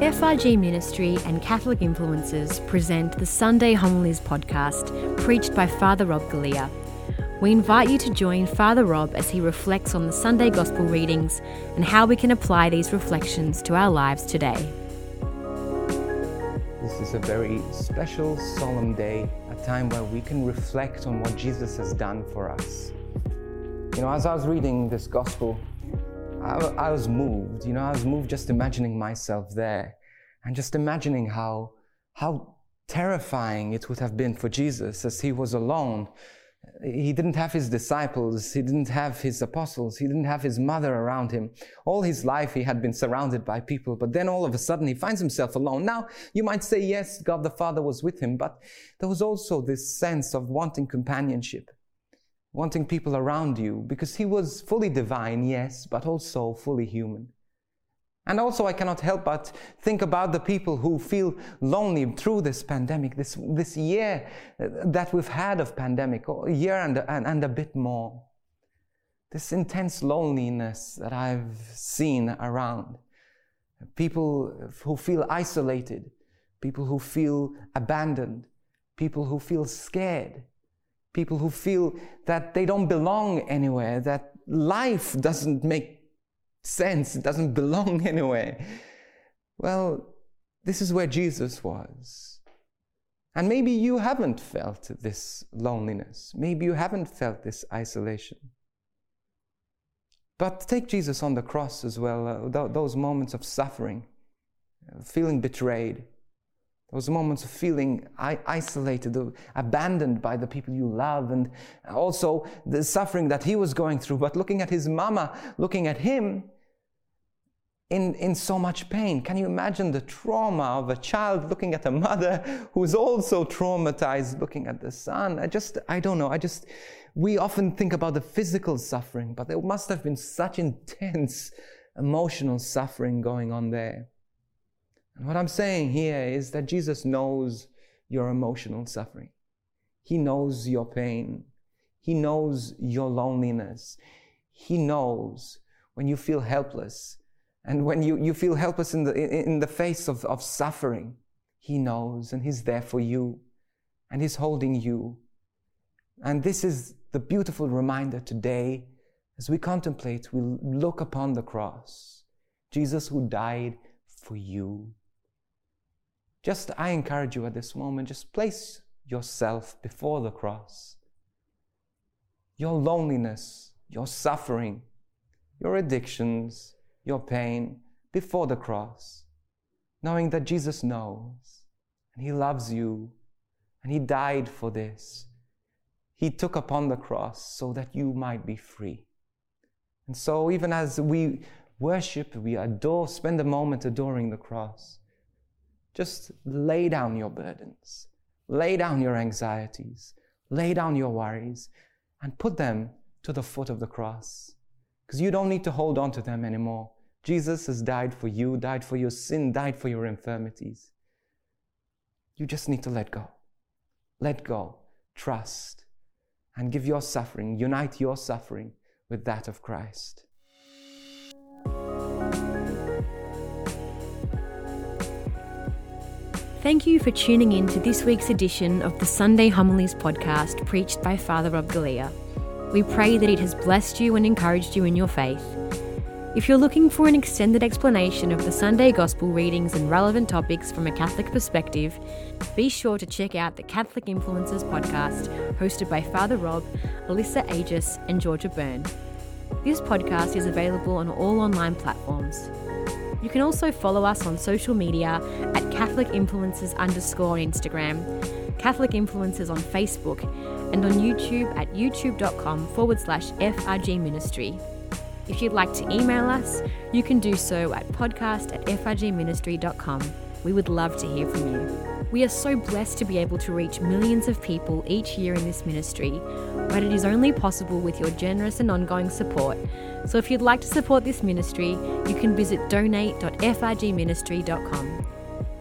FRG Ministry and Catholic Influencers present the Sunday Homilies podcast, preached by Father Rob Galea. We invite you to join Father Rob as he reflects on the Sunday Gospel readings and how we can apply these reflections to our lives today. This is a very special, solemn day, a time where we can reflect on what Jesus has done for us. You know, as I was reading this Gospel, I, I was moved, you know, I was moved just imagining myself there and just imagining how, how terrifying it would have been for Jesus as he was alone. He didn't have his disciples, he didn't have his apostles, he didn't have his mother around him. All his life he had been surrounded by people, but then all of a sudden he finds himself alone. Now, you might say, yes, God the Father was with him, but there was also this sense of wanting companionship wanting people around you because he was fully divine, yes, but also fully human. And also, I cannot help but think about the people who feel lonely through this pandemic, this, this year uh, that we've had of pandemic, a year and, and, and a bit more. This intense loneliness that I've seen around. People who feel isolated, people who feel abandoned, people who feel scared, people who feel that they don't belong anywhere, that life doesn't make sense, it doesn't belong anywhere. Well, this is where Jesus was. And maybe you haven't felt this loneliness. Maybe you haven't felt this isolation. But take Jesus on the cross as well, uh, those moments of suffering, uh, feeling betrayed, those moments of feeling isolated, uh, abandoned by the people you love, and also the suffering that he was going through. But looking at his mama, looking at him in, in so much pain. Can you imagine the trauma of a child looking at a mother who's also traumatized looking at the son? I just, I don't know. I just, we often think about the physical suffering, but there must have been such intense emotional suffering going on there. And what I'm saying here is that Jesus knows your emotional suffering. He knows your pain. He knows your loneliness. He knows when you feel helpless and when you, you feel helpless in the, in the face of, of suffering. He knows and He's there for you and He's holding you. And this is the beautiful reminder today as we contemplate, we look upon the cross. Jesus who died for you. Just, I encourage you at this moment, just place yourself before the cross. Your loneliness, your suffering, your addictions, your pain before the cross, knowing that Jesus knows and He loves you and He died for this. He took upon the cross so that you might be free. And so, even as we worship, we adore, spend a moment adoring the cross, just lay down your burdens, lay down your anxieties, lay down your worries, and put them to the foot of the cross. Because you don't need to hold on to them anymore. Jesus has died for you, died for your sin, died for your infirmities. You just need to let go. Let go, trust, and give your suffering, unite your suffering with that of Christ. Thank you for tuning in to this week's edition of the Sunday Homilies podcast preached by Father Rob Galea. We pray that it has blessed you and encouraged you in your faith. If you're looking for an extended explanation of the Sunday Gospel readings and relevant topics from a Catholic perspective, be sure to check out the Catholic Influencers podcast hosted by Father Rob, Alyssa Azar, and Georgia Byrne. This podcast is available on all online platforms. You can also follow us on social media at Catholic Influencers underscore on Instagram, Catholic Influencers on Facebook, and on YouTube at youtube.com forward slash FRG Ministry. If you'd like to email us, you can do so at podcast at frgministry.com. We would love to hear from you. We are so blessed to be able to reach millions of people each year in this ministry, but it is only possible with your generous and ongoing support. So if you'd like to support this ministry, you can visit donate.frgministry.com.